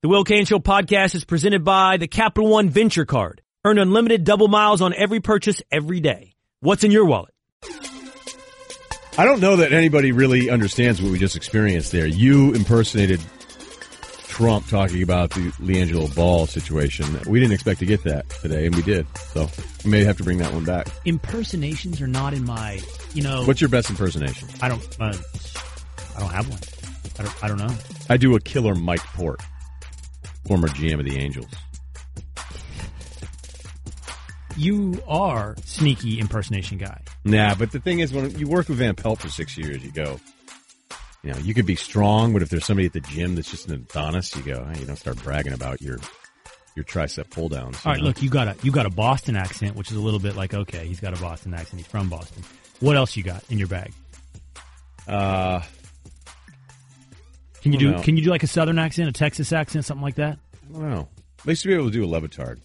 The Will Cain Show podcast is presented by the Capital One Venture Card. Earn unlimited double miles on every purchase every day. What's in your wallet? I don't know that anybody really understands what we just experienced there. You impersonated Trump talking about the LiAngelo Ball situation. We didn't expect to get that today, and we did. So we may have to bring that one back. Impersonations are not in my, you know. What's your best impersonation? I don't. Uh, I don't have one. I don't. I don't know. I do a killer Mike Port, former GM of the Angels. You are sneaky impersonation guy. Nah, but the thing is, when you work with Van Pelt for six years, you go, you know, you could be strong, but if there's somebody at the gym that's just an Adonis, you go, hey, you don't start bragging about your your tricep pull downs. All right, know? look, you got a you got a Boston accent, which is a little bit like okay, he's got a Boston accent, he's from Boston. What else you got in your bag? Uh, Can you do know. Can you do like a Southern accent, a Texas accent, something like that? I don't know. I used to be able to do a Le Batard.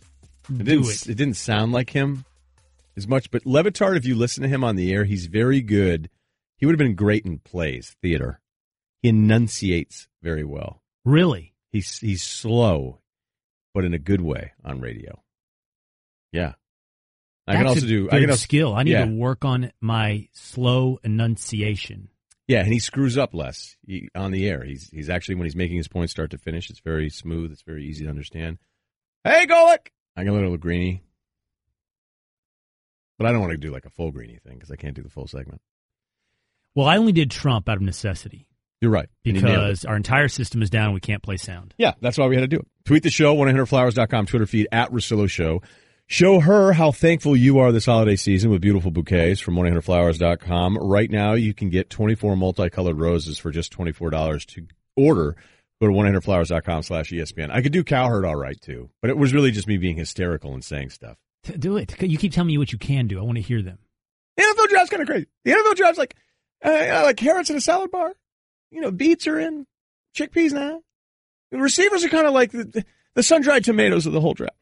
It Do didn't, it. it didn't sound like him as much, but Le Batard, if you listen to him on the air, he's very good. He would have been great in plays, theater. He enunciates very well. Really? He's he's slow, but in a good way on radio. Yeah, I can also do. I can also, skill. I need yeah. to work on my slow enunciation. Yeah, and he screws up less he, on the air. He's he's actually when he's making his points start to finish, it's very smooth. It's very easy to understand. Hey, Golic! I can let a little greeny, but I don't want to do like a full greeny thing because I can't do the full segment. Well, I only did Trump out of necessity You're right And you nailed it. because our entire system is down and we can't play sound. yeah, that's why we had to do it. Tweet the show 100flowers.com Twitter feed at Russillo Show. Show her how thankful you are this holiday season with beautiful bouquets from 100flowers.com. Right now, you can get 24 multicolored roses for just $24 to order. Go to 100flowers.com slash ESPN. I could do cowherd all right too, but it was really just me being hysterical and saying stuff. Do it. You keep telling me what you can do. I want to hear them. The NFL draft's kind of crazy. The NFL draft's like, uh, like carrots in a salad bar. You know, beets are in, chickpeas now. The receivers are kind of like the, the sun-dried tomatoes of the whole draft.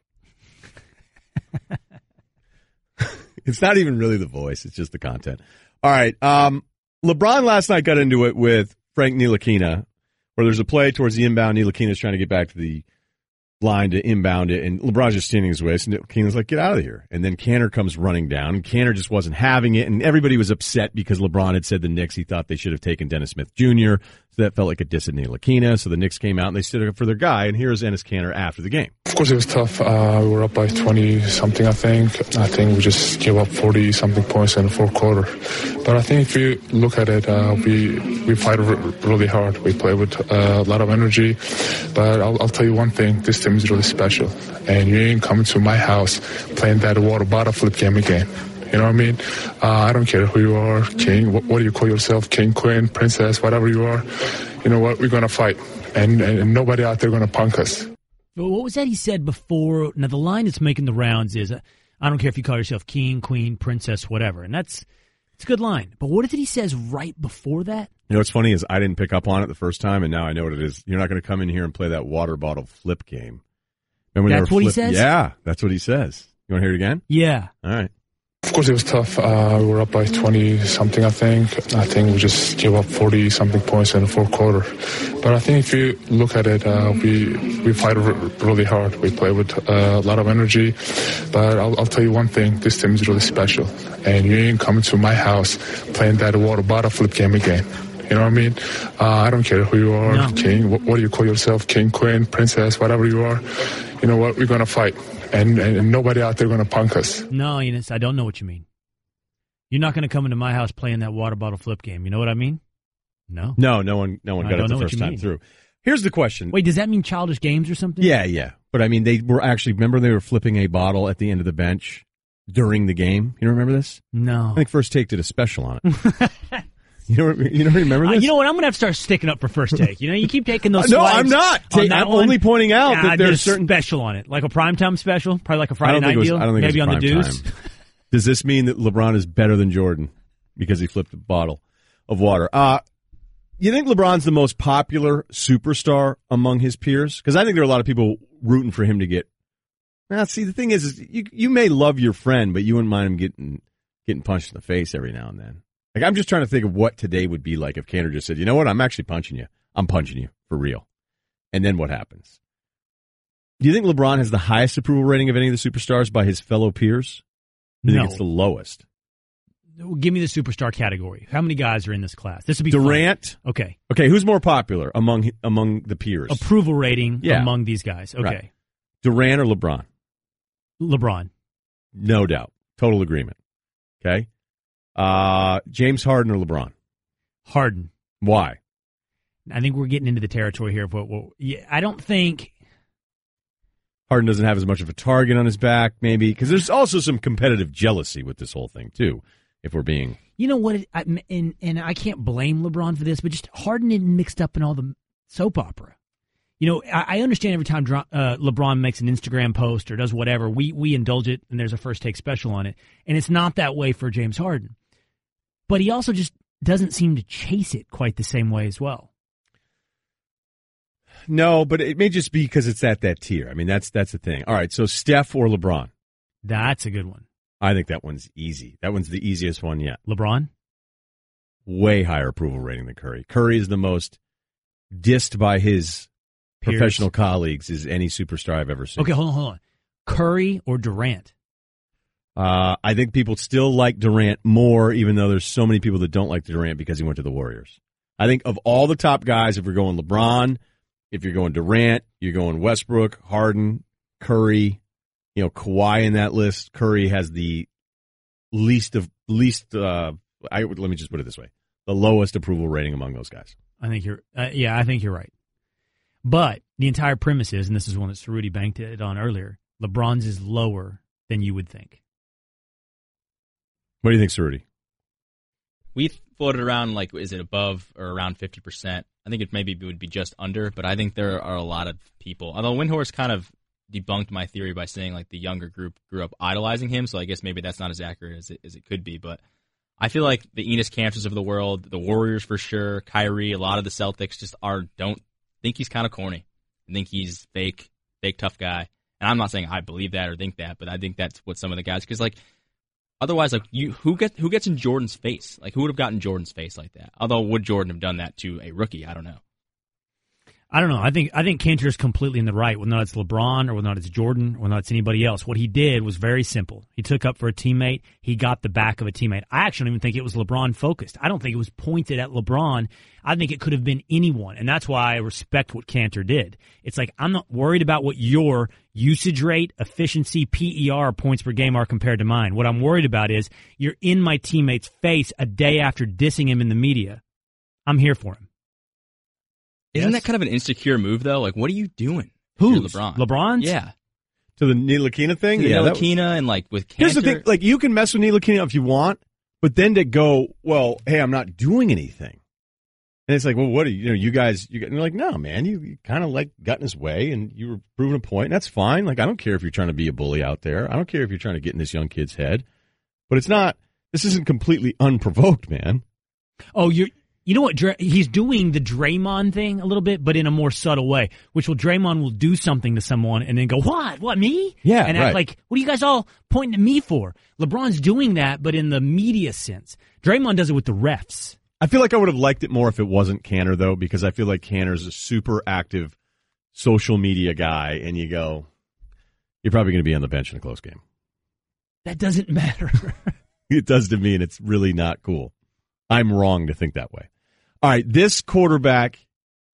it's not even really the voice; it's just the content. All right. Um, LeBron last night got into it with Frank Ntilikina, where there's a play towards the inbound. Ntilikina's trying to get back to the line to inbound it, and LeBron's just standing his way. So Ntilikina's like, "Get out of here!" And then Kanter comes running down, and Kanter just wasn't having it, and everybody was upset because LeBron had said the Knicks he thought they should have taken Dennis Smith Jr. So that felt like a diss at Ntilikina. So the Knicks came out and they stood up for their guy, and here's Enes Kanter after the game. Of course, it was tough. Uh, we were up by 20 something, I think. I think we just gave up 40 something points in the fourth quarter. But I think if you look at it, uh, we we fight really hard. We play with uh, a lot of energy. But I'll, I'll tell you one thing: this team is really special. And you ain't coming to my house playing that water bottle flip game again. You know what I mean? Uh, I don't care who you are, king. What, what do you call yourself? King, queen, princess, whatever you are. You know what? We're gonna fight, and, and nobody out there gonna punk us. But what was that he said before? Now the line that's making the rounds is, "I don't care if you call yourself king, queen, princess, whatever," and that's it's a good line. But what is it he says right before that? You know what's funny is I didn't pick up on it the first time, and now I know what it is. You're not going to come in here and play that water bottle flip game. Remember That's were what he says? Yeah, that's what he says. You want to hear it again? Yeah, All right. Of course, it was tough. Uh, we were up by 20 something, I think. I think we just gave up 40 something points in the fourth quarter. But I think if you look at it, uh, we we fight really hard. We play with uh, a lot of energy. But I'll, I'll tell you one thing: this team is really special. And you ain't coming to my house playing that water bottle flip game again. You know what I mean? Uh, I don't care who you are, No. king. What, what do you call yourself? King, queen, princess, whatever you are. You know what? We're gonna fight, and, and nobody out there gonna punk us. no, Enes, I don't know what you mean. You're not going to come into my house playing that water bottle flip game. You know what I mean? No. No, no one, no one I got it the first time mean. through. Here's the question. Wait, does that mean childish games or something? Yeah, yeah. But I mean, they were actually remember they were flipping a bottle at the end of the bench during the game. You remember this? No. I think First Take did a special on it. you don't, you don't remember Uh, this? you know what? I'm going to have to start sticking up for first take. You know, you keep taking those. no, I'm not. on Ta- that I'm one. only pointing out Yeah, that I did a there's certain. special on it, like a primetime special, probably like a Friday night was. deal, I don't think maybe it was on the Deuce. time. Does this mean that LeBron is better than Jordan because he flipped a bottle of water? Uh, you think LeBron's the most popular superstar among his peers? Because I think there are a lot of people rooting for him to get. Now, see, the thing is, is you you may love your friend, but you wouldn't mind him getting getting punched in the face every now and then. Like I'm just trying to think of what today would be like if Kanter just said, "You know what? I'm actually punching you. I'm punching you for real." And then what happens? Do you think LeBron has the highest approval rating of any of the superstars by his fellow peers? Do you No. think it's the lowest? Give me the superstar category. How many guys are in this class? This would be fun. Durant. Okay. Okay, who's more popular among among the peers? Approval rating Yeah. among these guys. Okay. Right. Durant or LeBron? LeBron. No doubt. Total agreement. Okay. Uh, James Harden or LeBron? Harden. Why? I think we're getting into the territory here of what, what yeah, I don't think Harden doesn't have as much of a target on his back, maybe because there's also some competitive jealousy with this whole thing too. If we're being You know what? I, and and I can't blame LeBron for this, but just Harden isn't mixed up in all the soap opera. You know, I, I understand every time uh, LeBron makes an Instagram post or does whatever, we we indulge it, and there's a first take special on it, and it's not that way for James Harden. But he also just doesn't seem to chase it quite the same way as well. no, but it may just be because it's at that tier. I mean, that's that's the thing. All right, so Steph or LeBron? That's a good one. I think that one's easy. That one's the easiest one yet. LeBron. Way higher approval rating than Curry. Curry is the most dissed by his Peers. professional colleagues as any superstar I've ever seen. Okay, hold on, hold on. Curry or Durant? Uh, I think people still like Durant more, even though there's so many people that don't like Durant because he went to the Warriors. I think of all the top guys, if you're going LeBron, if you're going Durant, you're going Westbrook, Harden, Curry, you know, Kawhi in that list. Curry has the least of least. Uh, I let me just put it this way: the lowest approval rating among those guys. I think you're, uh, yeah, I think you're right. But the entire premise is, and this is one that Cerruti banked it on earlier, LeBron's is lower than you would think. What do you think, Cerruti? We floated around like, is it above or around 50%? I think it maybe would be just under, but I think there are a lot of people. Although Windhorst kind of debunked my theory by saying like the younger group grew up idolizing him, so I guess maybe that's not as accurate as it, as it could be. But I feel like the Enes Kanters of the world, the Warriors for sure, Kyrie, a lot of the Celtics just are don't think he's kind of corny. I think he's fake, fake tough guy. And I'm not saying I believe that or think that, but I think that's what some of the guys because like Otherwise, like you, who get who gets in Jordan's face? Like who would have gotten Jordan's face like that? Although would Jordan have done that to a rookie? I don't know. I don't know. I think I think Kanter is completely in the right. Whether not it's LeBron or whether not it's Jordan or whether not it's anybody else. What he did was very simple. He took up for a teammate. He got the back of a teammate. I actually don't even think it was LeBron focused. I don't think it was pointed at LeBron. I think it could have been anyone, and that's why I respect what Kanter did. It's like I'm not worried about what your usage rate, efficiency, PER points per game are compared to mine. What I'm worried about is you're in my teammate's face a day after dissing him in the media. I'm here for him. Isn't Yes. that kind of an insecure move though? Like what are you doing? if you're Who's LeBron? LeBron's? Yeah. To the Ntilikina thing? The yeah. that- Ntilikina and like with Here's the thing: like you can mess with Ntilikina if you want, but then to go, well, hey, I'm not doing anything, and it's like, well, what are you? You know, you guys, you, and they're like, no, man, you, you kind of like got in his way, and you were proving a point. And that's fine. Like, I don't care if you're trying to be a bully out there. I don't care if you're trying to get in this young kid's head, but it's not. This isn't completely unprovoked, man. Oh, you're. You know what? Dra- he's doing the Draymond thing a little bit, but in a more subtle way. Which will Draymond will do something to someone and then go, "What? What me?" Yeah, and right. act like, "What are you guys all pointing to me for?" LeBron's doing that, but in the media sense. Draymond does it with the refs. I feel like I would have liked it more if it wasn't Kanter though, because I feel like Kanter's a super active social media guy, and you go, you're probably going to be on the bench in a close game. That doesn't matter. it does to me, and it's really not cool. I'm wrong to think that way. All right, this quarterback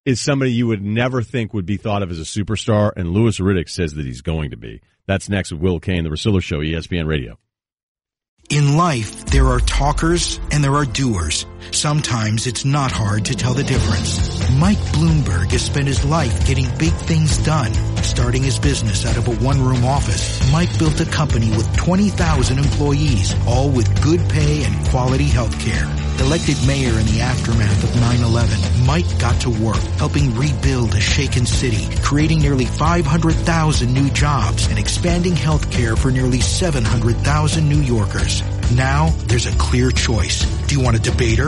is somebody you would never think would be thought of as a superstar, and Louis Riddick says that he's going to be. That's next with Will Cain, the Russillo Show, ESPN Radio. In life, there are talkers and there are doers. Sometimes it's not hard to tell the difference. Mike Bloomberg has spent his life getting big things done. Starting his business out of a one-room office, Mike built a company with 20,000 employees, all with good pay and quality health care. Elected mayor in the aftermath of 9-11, Mike got to work helping rebuild a shaken city, creating nearly 500,000 new jobs and expanding health care for nearly 700,000 New Yorkers. Now, there's a clear choice. Do you want a debater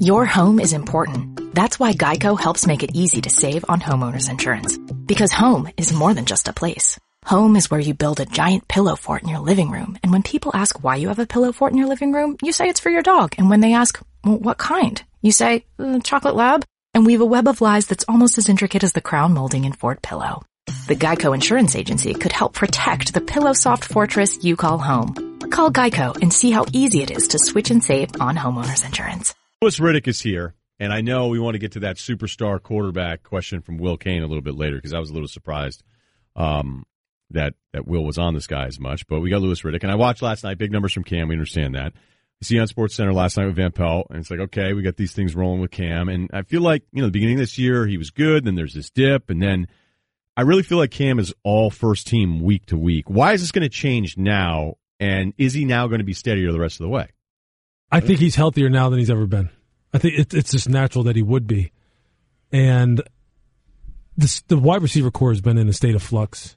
Your home is important. That's why Geico helps make it easy to save on homeowners insurance. Because home is more than just a place. Home is where you build a giant pillow fort in your living room. And when people ask why you have a pillow fort in your living room, you say it's for your dog. And when they ask, well, what kind? You say, uh, chocolate lab. And weave a web of lies that's almost as intricate as the crown molding in Fort Pillow. The Geico Insurance Agency could help protect the pillow soft fortress you call home. Call Geico and see how easy it is to switch and save on homeowners insurance. Louis Riddick is here, and I know we want to get to that superstar quarterback question from Will Cain a little bit later because I was a little surprised um, that that Will was on this guy as much. But we got Louis Riddick, and I watched last night. Big numbers from Cam. We understand that. You see on Sports Center last night with Van Pelt, and it's like, okay, we got these things rolling with Cam, and I feel like you know the beginning of this year he was good, then there's this dip, and then I really feel like Cam is all first team week to week. Why is this going to change now? And is he now going to be steadier the rest of the way? I think he's healthier now than he's ever been. I think it, it's just natural that he would be. And this, the wide receiver corps has been in a state of flux.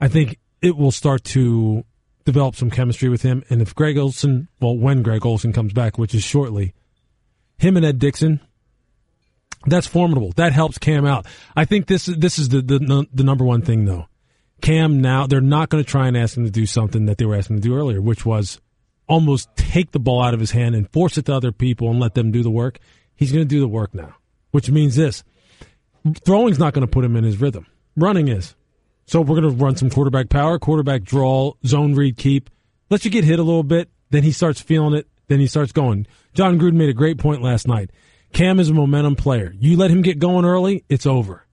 I think it will start to develop some chemistry with him. And if Greg Olsen, well, when Greg Olsen comes back, which is shortly, him and Ed Dickson, that's formidable. That helps Cam out. I think this this is the the, the number one thing though. Cam now they're not going to try and ask him to do something that they were asking to do earlier, which was almost take the ball out of his hand and force it to other people and let them do the work. He's going to do the work now, which means this: throwing's not going to put him in his rhythm. Running is. So we're going to run some quarterback power, quarterback draw, zone read, keep. Let you get hit a little bit, then he starts feeling it, then he starts going. Jon Gruden made a great point last night. Cam is a momentum player. You let him get going early, it's over.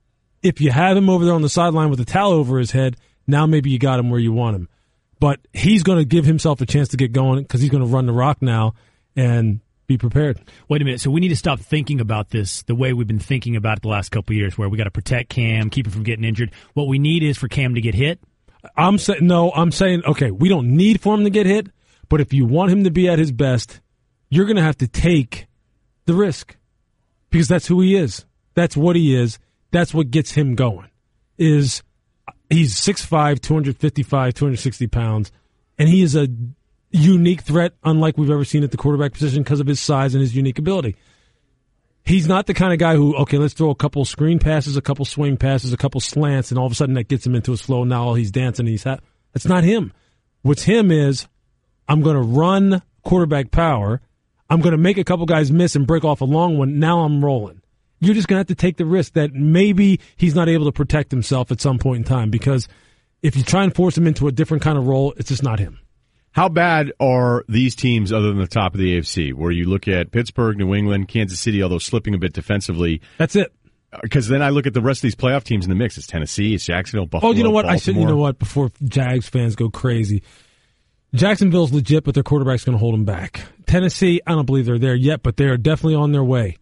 If you have him over there on the sideline with a towel over his head, now maybe you got him where you want him. But he's going to give himself a chance to get going because he's going to run the rock now and be prepared. Wait a minute. So we need to stop thinking about this the way we've been thinking about it the last couple of years, where we got to protect Cam, keep him from getting injured. What we need is for Cam to get hit. I'm saying no. I'm saying okay. We don't need for him to get hit, but if you want him to be at his best, you're going to have to take the risk because that's who he is. That's what he is. That's what gets him going. Is he's 6'5", 255, 260 pounds, and he is a unique threat, unlike we've ever seen at the quarterback position because of his size and his unique ability. He's not the kind of guy who, okay, let's throw a couple screen passes, a couple swing passes, a couple slants, and all of a sudden that gets him into his flow. Now he's dancing. He's ha- that's not him. What's him is, I'm going to run quarterback power. I'm going to make a couple guys miss and break off a long one. Now I'm rolling. You're just going to have to take the risk that maybe he's not able to protect himself at some point in time because if you try and force him into a different kind of role, it's just not him. How bad are these teams other than the top of the AFC, where you look at Pittsburgh, New England, Kansas City, although slipping a bit defensively? That's it. Uh, because then I look at the rest of these playoff teams in the mix. It's Tennessee, it's Jacksonville, Buffalo. Oh, you know what? Baltimore. I said, you know what? Before Jags fans go crazy, Jacksonville's legit, but their quarterback's going to hold them back. Tennessee, I don't believe they're there yet, but they are definitely on their way.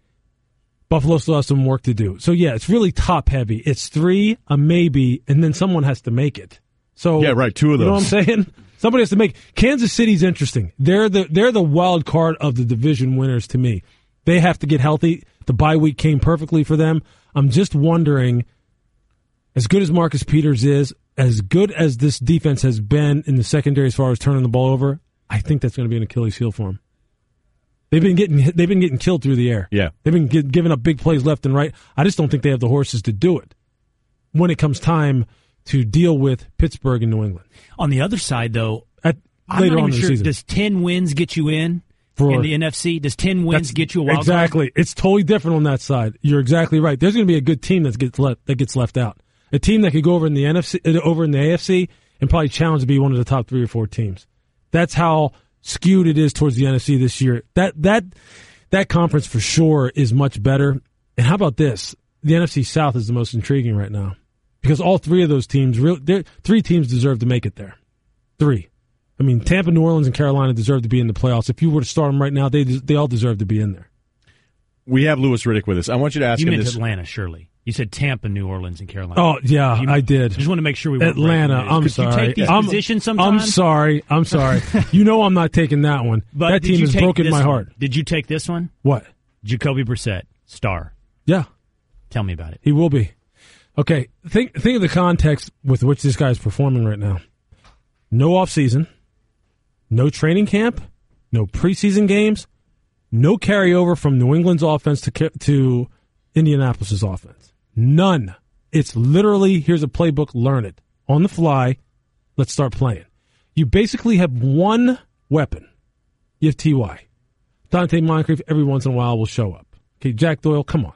Buffalo still has some work to do. So yeah, it's really top heavy. It's three, a maybe, and then someone has to make it. So Yeah, right, two of You know those. what I'm saying? Somebody has to make. Kansas City's interesting. They're the they're the wild card of the division winners to me. They have to get healthy. The bye week came perfectly for them. I'm just wondering, as good as Marcus Peters is, as good as this defense has been in the secondary as far as turning the ball over, I think that's going to be an Achilles heel for them. They've been getting they've been getting killed through the air. Yeah. they've been gi- giving up big plays left and right. I just don't think they have the horses to do it when it comes time to deal with Pittsburgh and New England. On the other side, though, At, I'm later not on even in the sure. season. Does ten wins get you in For- in the NFC? Does ten wins get you a wild card? exactly. It's totally different on that side. You're exactly right. There's going to be a good team that gets left that gets left out. A team that could go over in the NFC, uh, over in the AFC, and probably challenge to be one of the top three or four teams. That's how skewed it is towards the NFC this year. That that that conference for sure is much better. And how about this? The NFC South is the most intriguing right now because all three of those teams, real, three teams deserve to make it there. Three. I mean, Tampa, New Orleans, and Carolina deserve to be in the playoffs. If you were to start them right now, they they all deserve to be in there. We have Louis Riddick with us. I want you to ask You him meant this. Atlanta, surely. You said Tampa, New Orleans, and Carolina. Oh yeah, You- I did. I Just want to make sure we Atlanta. news. I'm sorry. You take these I'm, positions I'm sorry. I'm sorry. you know I'm not taking that one. But that team has broken my one? heart. Did you take this one? What? Jacoby Brissett, star. Yeah, Tell me about it. he will be. Okay, think think of the context with which this guy is performing right now. No off season, no training camp, no preseason games, no carryover from New England's offense to to Indianapolis's offense. None. It's literally here's a playbook, learn it on the fly. Let's start playing. You basically have one weapon. You have Ty. Donte Moncrief every once in a while will show up. Okay, Jack Doyle, come on,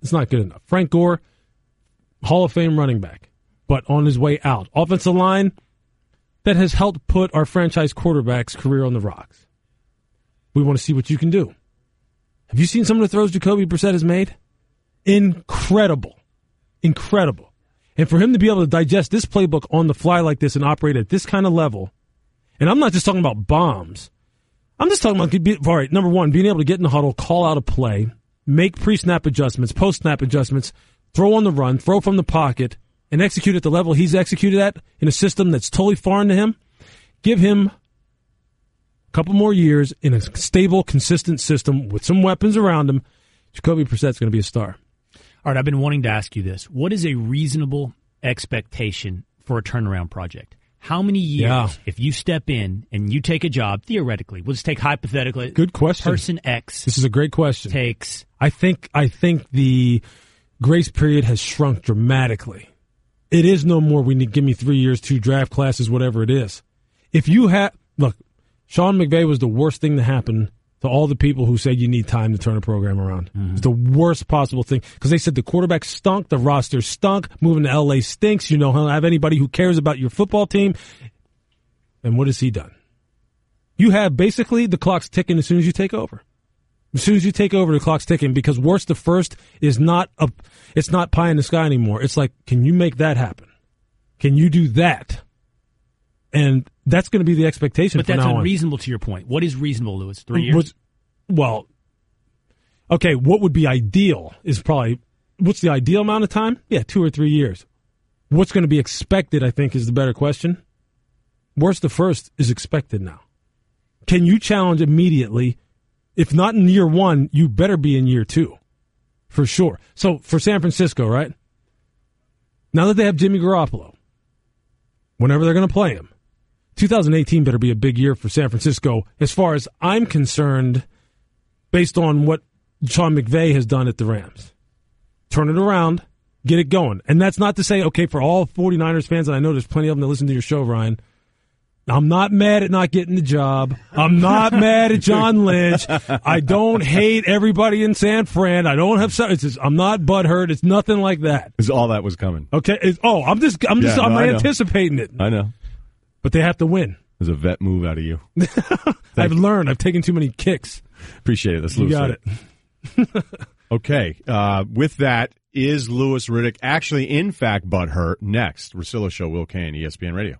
it's not good enough. Frank Gore, Hall of Fame running back, but on his way out. Offensive line that has helped put our franchise quarterback's career on the rocks. We want to see what you can do. Have you seen some of the throws Jacoby Brissett has made? Incredible. Incredible. And for him to be able to digest this playbook on the fly like this and operate at this kind of level, and I'm not just talking about bombs. I'm just talking about, all right, number one, being able to get in the huddle, call out a play, make pre snap adjustments, post snap adjustments, throw on the run, throw from the pocket, and execute at the level he's executed at in a system that's totally foreign to him. Give him a couple more years in a stable, consistent system with some weapons around him. Jacoby Brissett's going to be a star. All right, I've been wanting to ask you this. What is a reasonable expectation for a turnaround project? How many years, yeah. if you step in and you take a job, theoretically, we'll just take hypothetically. Good question. Person X. This is a great question. Takes. I think. I think the grace period has shrunk dramatically. It is no more. We need give me three years, two draft classes, whatever it is. If you have look, Sean McVay was the worst thing to happen to all the people who said you need time to turn a program around. Mm-hmm. It's the worst possible thing because they said the quarterback stunk, the roster stunk, moving to LA stinks. You don't have anybody who cares about your football team. And what has he done? You have basically the clock's ticking as soon as you take over. As soon as you take over, the clock's ticking because worst to first is not a, it's not pie in the sky anymore. It's like, can you make that happen? Can you do that? And that's going to be the expectation. But that's unreasonable on. to your point. What is reasonable, Louis? Three mm, years. Was, well, okay. What would be ideal is probably what's the ideal amount of time? Yeah, two or three years. What's going to be expected? I think is the better question. Worst the first is expected now. Can you challenge immediately? If not in year one, you better be in year two, for sure. So for San Francisco, right? Now that they have Jimmy Garoppolo, whenever they're going to play him, 2018 better be a big year for San Francisco as far as I'm concerned, based on what Sean McVay has done at the Rams. Turn it around, get it going. And that's not to say, okay, for all 49ers fans, and I know there's plenty of them that listen to your show, Ryan. I'm not mad at not getting the job. I'm not mad at John Lynch. I don't hate everybody in San Fran. I don't have. It's just, I'm not butthurt. It's nothing like that. Is all that was coming? Okay. It's, oh, I'm just. I'm just. I'm anticipating it. I know but they have to win. There's a vet move out of you. I've learned. I've taken too many kicks. Appreciate it. That's you got it. okay. Uh, with that, is Louis Riddick actually, in fact, butthurt? Next, Russillo Show, Will Cain, ESPN Radio.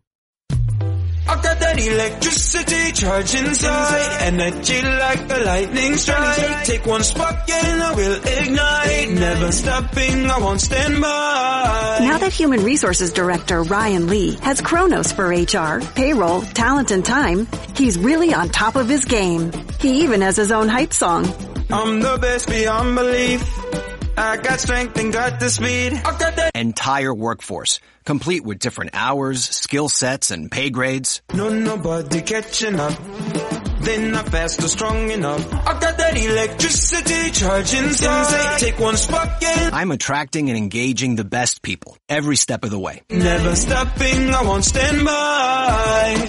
I got that electricity charge inside, energy like a lightning strike. Take one spark and I will ignite. Never stopping, I won't stand by. Now that Human Resources Director Ryan Lee has Kronos for HR, payroll, talent, and time, he's really on top of his game. He even has his own hype song. I'm the best beyond belief. I got strength and got the speed. I've got that entire workforce, complete with different hours, skill sets, and pay grades. No, nobody catching up. They're not fast or strong enough. I got that electricity charging inside. Take one spark and I'm attracting and engaging the best people every step of the way. Never stopping, I won't stand by.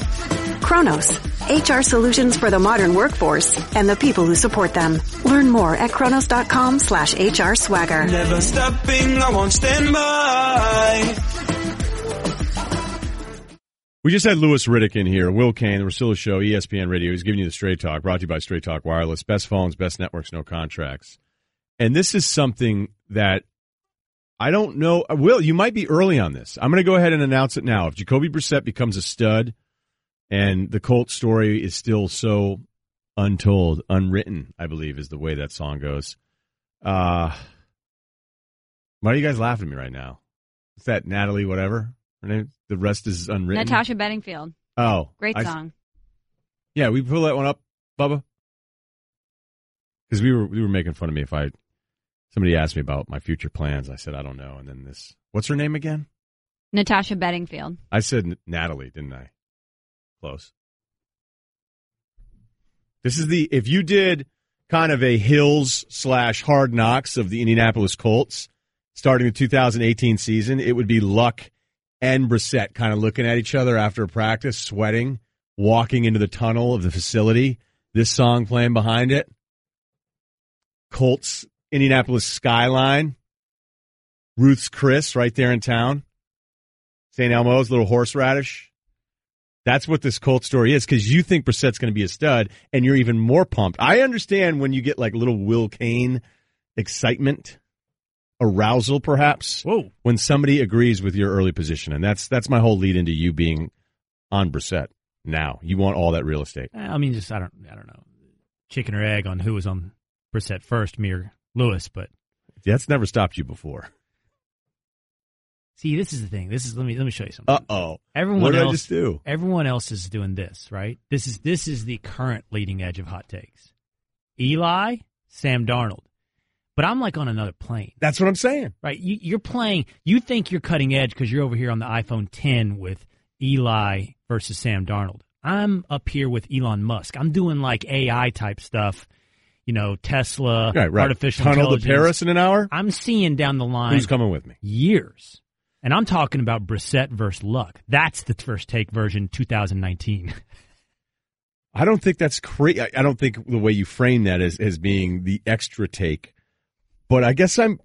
Kronos, HR solutions for the modern workforce and the people who support them. Learn more at kronos.com slash HR swagger. Never stopping, I won't stand by. We just had Louis Riddick in here, Will Cain, the Russillo Show, ESPN Radio. He's giving you the Straight Talk, brought to you by Straight Talk Wireless. Best phones, best networks, no contracts. And this is something that I don't know. Will, you might be early on this. I'm going to go ahead and announce it now. If Jacoby Brissett becomes a stud, and the Colt story is still so untold, unwritten, I believe is the way that song goes. Uh, why are you guys laughing at me right now? Is that Natalie, whatever? Her name? The rest is unwritten. Natasha Bedingfield. Oh. Great song. I, yeah, we pull that one up, Bubba. Because we were we were making fun of me if I Somebody asked me about my future plans. I said I don't know. And then this, what's her name again? Natasha Bedingfield. I said N- Natalie, didn't I? Close. This is the if you did kind of a Hills slash Hard Knocks of the Indianapolis Colts starting the 2018 season, it would be Luck and Brissett kind of looking at each other after practice, sweating, walking into the tunnel of the facility. This song playing behind it. Colts Indianapolis skyline. Ruth's Chris right there in town. St. Elmo's little horseradish. That's what this Colt story is because you think Brissett's going to be a stud and you're even more pumped. I understand when you get like little Will Cain excitement, arousal perhaps. Whoa. When somebody agrees with your early position. And that's that's my whole lead into you being on Brissett now. You want all that real estate. Eh, I mean, just I don't, I don't know, chicken or egg on who was on Brissett first, me or Louis. But That's never stopped you before. see, this is the thing. This is let me let me show you something. Uh oh. Everyone What did else, I just do? Everyone else is doing this, right? This is this is the current leading edge of hot takes. Eli, Sam Darnold. But I'm like on another plane. That's what I'm saying. Right? You, you're playing. You think you're cutting edge because you're over here on the iPhone 10 with Eli versus Sam Darnold. I'm up here with Elon Musk. I'm doing like AI type stuff. You know, Tesla, Right, right. artificial Tunnel to intelligence. Paris in an hour? I'm seeing down the line. Who's coming with me? Years. And I'm talking about Brissett versus Luck. That's the first take version 2019. I don't think that's crazy. I don't think the way you frame that as, as being the extra take. But I guess I'm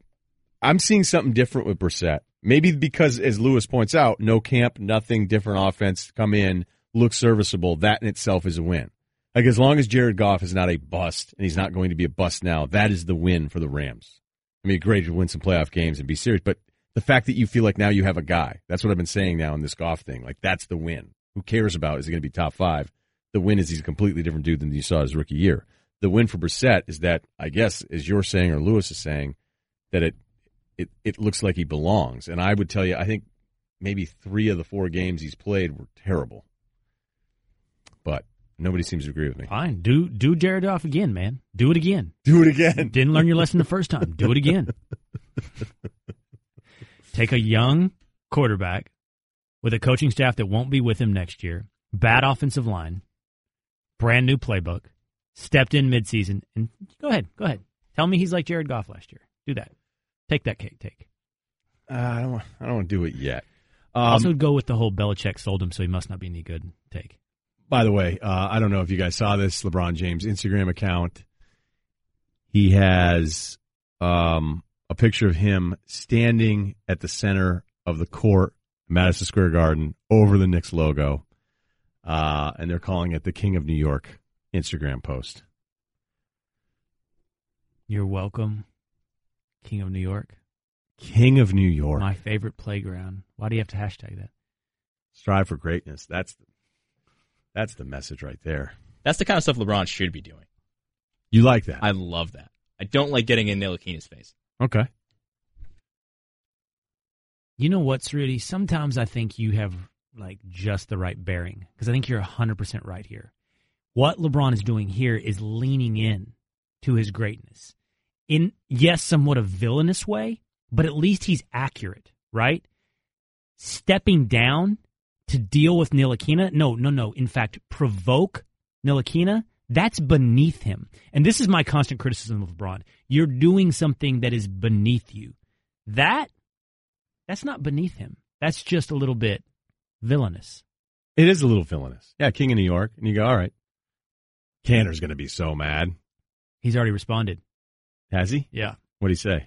I'm seeing something different with Brissett. Maybe because, as Louis points out, no camp, nothing, different offense, come in, look serviceable. That in itself is a win. Like as long as Jared Goff is not a bust, and he's not going to be a bust now, that is the win for the Rams. I mean, great to win some playoff games and be serious, but the fact that you feel like now you have a guy, that's what I've been saying now in this Goff thing. Like that's the win. Who cares about is he going to be top five? The win is he's a completely different dude than you saw his rookie year. The win for Brissett is that I guess, as you're saying or Louis is saying, that it it it looks like he belongs. And I would tell you, I think maybe three of the four games he's played were terrible. But nobody seems to agree with me. Fine. Do do Jared Goff again, man. Do it again. Do it again. Didn't learn your lesson the first time. Do it again. Take a young quarterback with a coaching staff that won't be with him next year, bad offensive line, brand new playbook, stepped in midseason, and go ahead, go ahead. Tell me he's like Jared Goff last year. Do that. Take that cake. Take. Uh, I don't. I don't want to do it yet. Um, also, go with the whole Belichick sold him, so he must not be any good. Take. By the way, uh, I don't know if you guys saw this LeBron James Instagram account. He has um, a picture of him standing at the center of the court, Madison Square Garden, over the Knicks logo, uh, and they're calling it the King of New York Instagram post. You're welcome, King of New York. King of New York. My favorite playground. Why do you have to hashtag that? Strive for greatness. That's that's the message right there. That's the kind of stuff LeBron should be doing. You like that? I love that. I don't like getting in Ntilikina's face. Okay. You know what's really? Sometimes I think you have like just the right bearing because I think you're 100% right here. What LeBron is doing here is leaning in to his greatness in, yes, somewhat a villainous way, but at least he's accurate, right? Stepping down to deal with Ntilikina, no, no, no. In fact, provoke Ntilikina, that's beneath him. And this is my constant criticism of LeBron. You're doing something that is beneath you. That, that's not beneath him. That's just a little bit villainous. It is a little villainous. Yeah, King of New York. And you go, all right. Kanter's going to be so mad. He's already responded. Has he? Yeah. What did he say?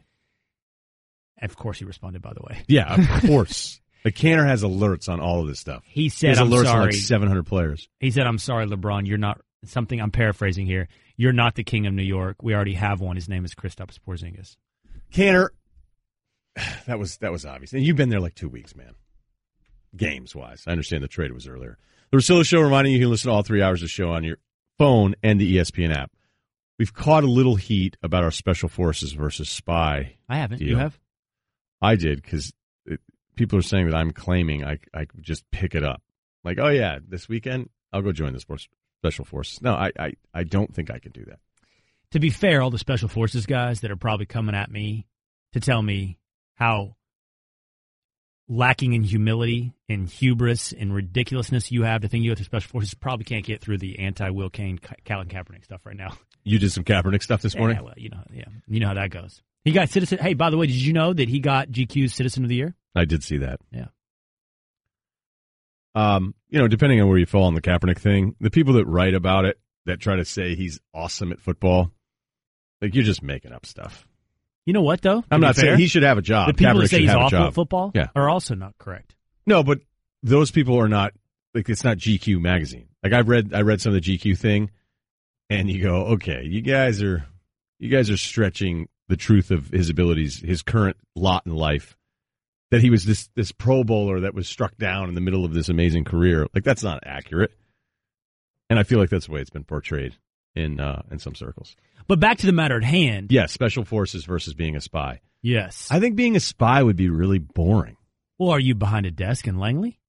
Of course, he responded. By the way. Yeah, of course. But Kanter has alerts on all of this stuff. He said, has "I'm alerts on sorry." like 700 players. He said, "I'm sorry, LeBron. You're not something. I'm paraphrasing here. You're not the king of New York. We already have one. His name is Kristaps Porzingis." Kanter, that was that was obvious. And you've been there like two weeks, man. Games wise, I understand the trade was earlier. The Russillo Show reminding you you can listen to all three hours of the show on your phone and the ESPN app. We've caught a little heat about our special forces versus spy. I haven't. deal. You have? I did because people are saying that I'm claiming I I could just pick it up. Like, oh yeah, this weekend I'll go join the sports special forces. No, I I, I don't think I can do that. To be fair, all the special forces guys that are probably coming at me to tell me how lacking in humility and hubris and ridiculousness you have to think you have the special forces probably can't get through the anti Will Cain, Colin Kaepernick stuff right now. You did some Kaepernick stuff this morning. Yeah, well, you know, yeah, you know how that goes. He got citizen. Hey, by the way, did you know that he got GQ's Citizen of the Year? I did see that. Yeah. Um, you know, depending on where you fall on the Kaepernick thing, the people that write about it that try to say he's awesome at football, like you're just making up stuff. You know what though? I'm not fair, saying he should have a job. The people Kaepernick that say he's awful at football Yeah. are also not correct. No, but those people are not like it's not GQ magazine. Like I've read I read some of the GQ thing and you go, "Okay, you guys are you guys are stretching the truth of his abilities, his current lot in life that he was this this pro bowler that was struck down in the middle of this amazing career. Like that's not accurate." And I feel like that's the way it's been portrayed in uh in some circles. But back to the matter at hand. Yeah, special forces versus being a spy. Yes. I think being a spy would be really boring. Well, are you behind a desk in Langley,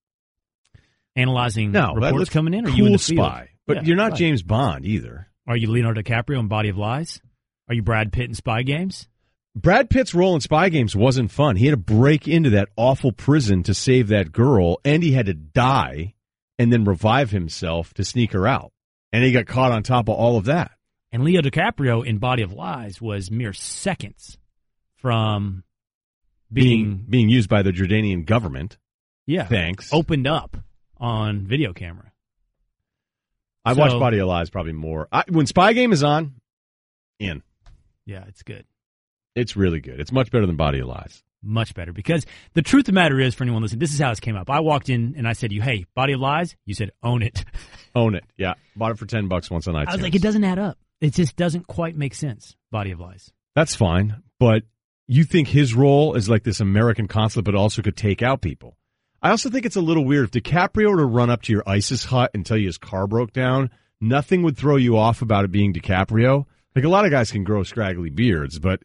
analyzing No, reports coming in? Or cool you in the field? spy, but Yeah, you're not right. James Bond either. Are you Leonardo DiCaprio in Body of Lies? Are you Brad Pitt in Spy Games? Brad Pitt's role in Spy Games wasn't fun. He had to break into that awful prison to save that girl, and he had to die and then revive himself to sneak her out. And he got caught on top of all of that. And Leo DiCaprio in Body of Lies was mere seconds from being, Being being used by the Jordanian government. yeah Thanks. opened up on video camera. I So- watched Body of Lies probably more. I, when Spy Game is on, in. Yeah, it's good. It's really good. It's much better than Body of Lies. Much better because the truth of the matter is, for anyone listening, this is how this came up. I walked in and I said, "You, hey, Body of Lies." You said, "Own it." Own it. Yeah. Bought it for 10 bucks once on iTunes. I was like, "It doesn't add up. It just doesn't quite make sense." Body of Lies. That's fine, but you think his role is like this American consulate, but also could take out people. I also think it's a little weird if DiCaprio were to run up to your ISIS hut and tell you his car broke down. Nothing would throw you off about it being DiCaprio. Like a lot of guys can grow scraggly beards, but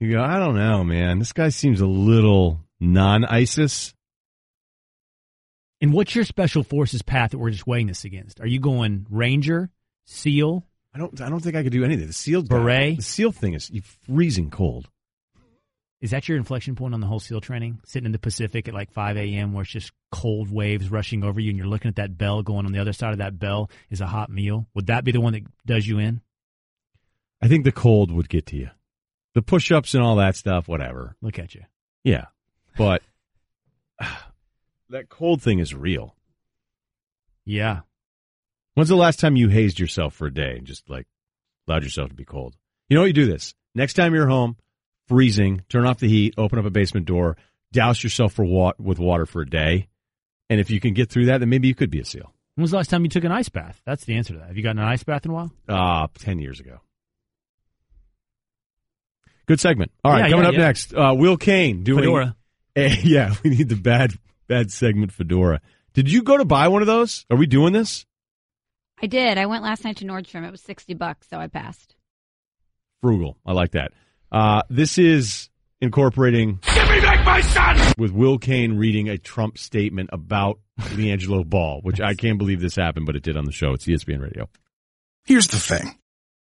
you go, I don't know, man. This guy seems a little non-ISIS. And what's your special forces path that we're just weighing this against? Are you going Ranger, SEAL? I don't. I don't think I could do anything. The seal Beret? The seal thing is freezing cold. Is that your inflection point on the whole SEAL training? Sitting in the Pacific at like 5 a.m. where it's just cold waves rushing over you and you're looking at that bell going on the other side of that bell is a hot meal. Would that be the one that does you in? I think the cold would get to you. The push-ups and all that stuff, whatever. Look at you. Yeah, but that cold thing is real. Yeah. When's the last time you hazed yourself for a day and just like allowed yourself to be cold? You know what? You do this next time you're home, freezing. Turn off the heat. Open up a basement door. Douse yourself for wa- with water for a day, and if you can get through that, then maybe you could be a seal. When was the last time you took an ice bath? That's the answer to that. Have you gotten an ice bath in a while? Uh, 10 years ago. Good segment. All right, Yeah, coming yeah, up yeah. next, uh, Will Cain doing Fedora. Eh, yeah, we need the bad bad segment fedora. Did you go to buy one of those? Are we doing this? I did. I went last night to Nordstrom. It was 60 bucks, so I passed. Frugal. I like that. Uh, this is incorporating Give me back my son! with Will Cain reading a Trump statement about LiAngelo Ball, which I can't believe this happened, but it did on the show. It's ESPN Radio. Here's the thing.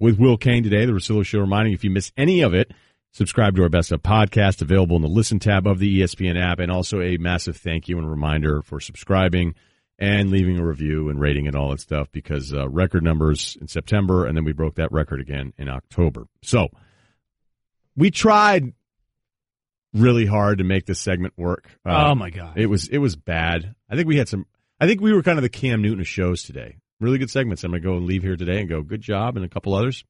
With Will Cain today. The Russillo Show reminding you if you miss any of it, subscribe to our Best of podcast available in the Listen tab of the ESPN app, and also a massive thank you and reminder for subscribing and leaving a review and rating and all that stuff because uh, record numbers in September, and then we broke that record again in October. So we tried really hard to make this segment work. Uh, Oh, my God. it was it was bad. I think we had some. I think we were kind of the Cam Newton of shows today. Really good segments. I'm gonna go and leave here today and go good job, and a couple others.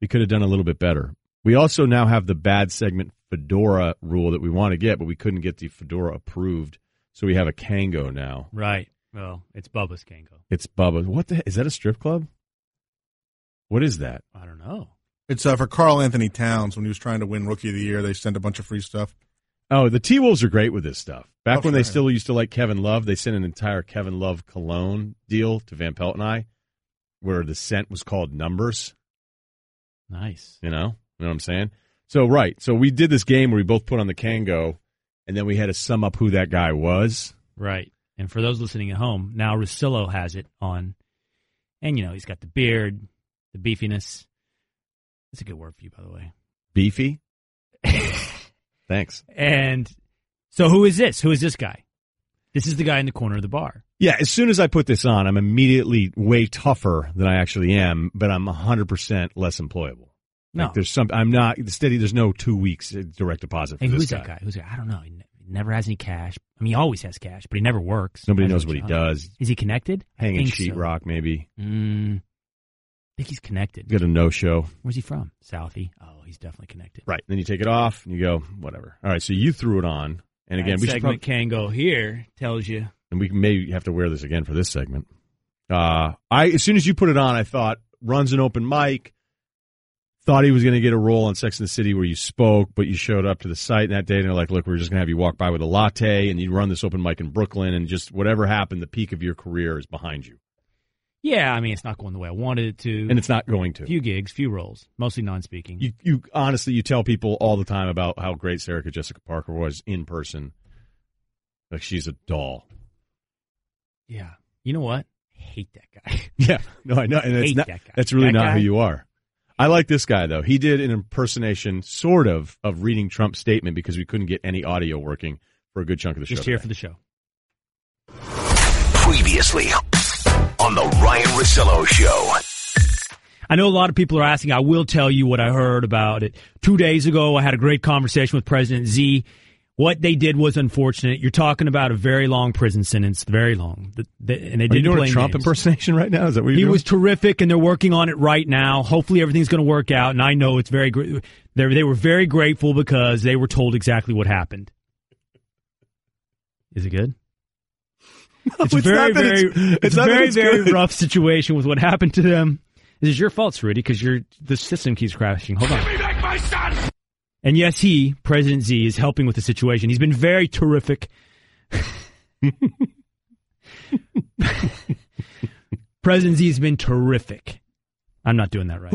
We could have done a little bit better. We also now have the bad segment Fedora rule that we want to get, but we couldn't get the Fedora approved, so we have a Kangol now. Right. Well, it's Bubba's Kangol. It's Bubba. What the? Is that a strip club? What is that? I don't know. It's uh, for Karl-Anthony Towns when he was trying to win Rookie of the Year. They sent a bunch of free stuff. Oh, the T Wolves are great with this stuff. Back Oh, when they still used to like Kevin Love, they sent an entire Kevin Love cologne deal to Van Pelt and I, where the scent was called Numbers. Nice. You know, you know what I'm saying? So right, so we did this game where we both put on the Kangol, and then we had to sum up who that guy was. Right. And for those listening at home, now Russillo has it on. And, you know, he's got the beard, the beefiness. That's a good word for you, by the way. Beefy. Thanks. And so who is this? Who is this guy? This is the guy in the corner of the bar. Yeah, as soon as I put this on, I'm immediately way tougher than I actually am, but I'm 100% less employable. No. Like there's some, I'm not steady. There's no two weeks direct deposit for Hey, this who's guy. that guy? Who's that? I don't know. He never has any cash. I mean, he always has cash, but he never works. Nobody knows what he does. Is he connected? Hanging think so. sheetrock, maybe. Mm, think he's connected. Get a no show. Where's he from? Southie. Oh, he's definitely connected. Right. Then you take it off and you go, whatever. All right. So you threw it on. And again, That we segment probably, can go here. Tells you. and we may have to wear this again for this segment. Uh, I, as soon as you put it on, I thought runs an open mic. Thought he was going to get a role on Sex and the City where you spoke, but you showed up to the site that day and they're like, look, we're just going to have you walk by with a latte and you run this open mic in Brooklyn and just whatever happened, the peak of your career is behind you. Yeah, I mean, it's not going the way I wanted it to. And it's not going to. Few gigs, few roles, mostly non-speaking. You, you honestly, you tell people all the time about how great Sarah Jessica Parker was in person. Like she's a doll. yeah. You know what? I hate that guy. Yeah, no, I know, and it's Hate not, that guy. that's really That not guy? who you are. I like this guy though. He did an impersonation, sort of, of reading Trump's statement because we couldn't get any audio working for a good chunk of the show. Just here today. for the show. Previously on the Ryen Russillo Show. I know a lot of people are asking. I will tell you what I heard about it. Two days ago, I had a great conversation with President Z. What they did was unfortunate. You're talking about a very long prison sentence, very long. The- the- and they Are didn't doing play a Trump names. impersonation right now? Is that what you're He doing? was terrific, and they're working on it right now. Hopefully, everything's going to work out. And I know it's very great. They they were very grateful because they were told exactly what happened. Is it good? it's a it's very, not very, it's- it's, it's not very, it's very good. rough situation with what happened to them. This is your fault, Rudy, because your the system keeps crashing. Hold on. And yes, he, President Z, is helping with the situation. He's been very terrific. President Z has been terrific. I'm not doing that right.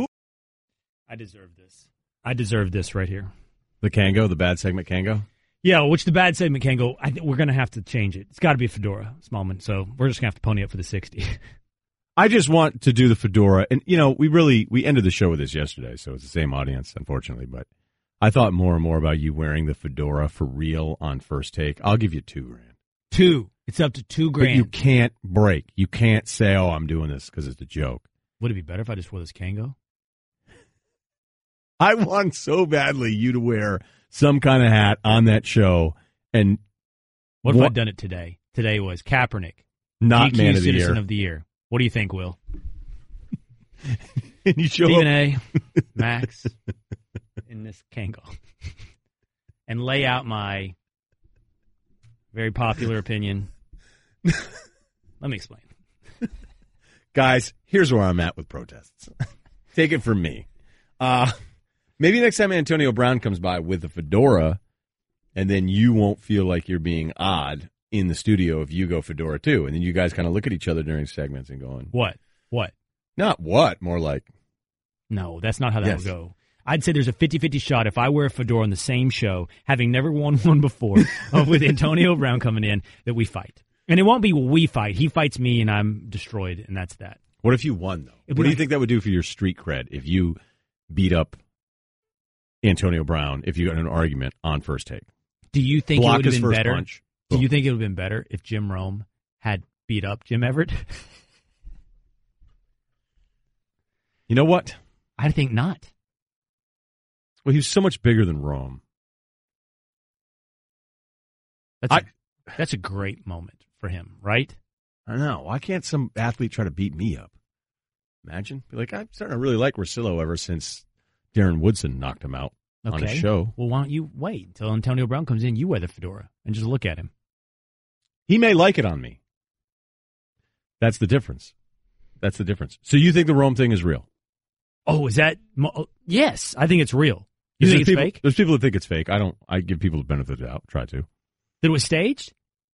I deserve this. I deserve this right here. the Kangol, the bad segment Kangol. Yeah, which the bad segment can go. I think we're going to have to change it. It's got to be a fedora, Smallman. So we're just going to have to pony up for the 60. I just want to do the fedora, and you know, we really we ended the show with this yesterday, so it's the same audience, unfortunately. But I thought more and more about you wearing the fedora for real on first take. I'll give you two grand. two. It's up to two grand. But you can't break. You can't say, "Oh, I'm doing this because it's a joke." Would it be better if I just wore this Kangol? I want so badly you to wear some kind of hat on that show and What if What- I'd done it today? Today was Kaepernick, not GQ man of the Citizen year. of the Year. What do you think, Will? and you show Stephen up. A. Max in this Kangol, and lay out my very popular opinion. Let me explain. Guys, here's where I'm at with protests. Take it from me. Uh, maybe next time Antonio Brown comes by with a fedora, and then you won't feel like you're being odd in the studio if you go fedora too. And then you guys kind of look at each other during segments and going, What? What? not what, more like, No, that's not how that Yes. would go. I'd say there's a 50-50 shot if I wear a fedora on the same show, having never worn one before, with Antonio Brown coming in, that we fight. And it won't be we fight. He fights me, and I'm destroyed, and that's that. what if you won though? What do you think that would do for your street cred if you beat up Antonio Brown if you got in an argument on first take? Do you think Block it would have been better? punch. Do you think it would have been better if Jim Rome had beat up Jim Everett? You know what? I think not. Well, he was so much bigger than Rome. That's I- a, that's a great moment for him, right? I know. Why can't some athlete try to beat me up? Imagine. Be like, I'm starting to really like Russillo ever since Darren Woodson knocked him out on Okay. his show. Well, why don't you wait until Antonio Brown comes in? You wear the fedora and just look at him. He may like it on me. That's the difference. That's the difference. So you think the Rome thing is real? Oh, is that? mo- oh, Yes, I think it's real. You think it's people, fake? There's people that think it's fake. I don't. I give people the benefit of the doubt. Try to. That it was staged,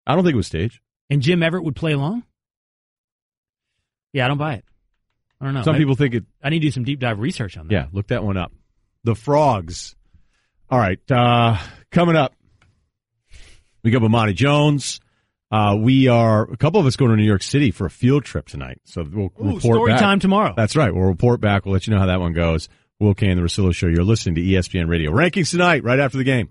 I don't think it was staged. and Jim Everett would play along. Yeah, I don't buy it. I don't know. Some I- people think it. I need to do some deep dive research on that. Yeah, look that one up. The frogs. All right, uh, coming up, we got Bomani Jones. Uh, we are a couple of us going to New York City for a field trip tonight, so we'll Ooh, report story back. time tomorrow. That's right. We'll report back. We'll let you know how that one goes. Will Cain, the Russillo Show. You're listening to ESPN Radio. Rankings tonight, right after the game.